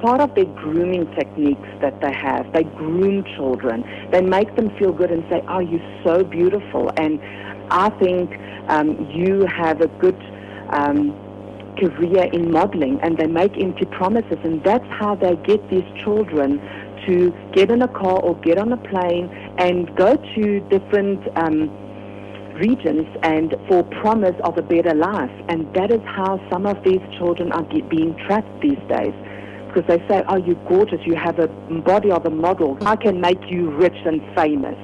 Part of their grooming techniques that they have, they groom children. They make them feel good and say, oh, you're so beautiful. And I think um, you have a good um, career in modeling. And they make empty promises. And that's how they get these children to get in a car or get on a plane and go to different um, regions and for promise of a better life. And that is how some of these children are get, being trapped these days. Because they say, oh, you're gorgeous, you have a body of a model. I can make you rich and famous.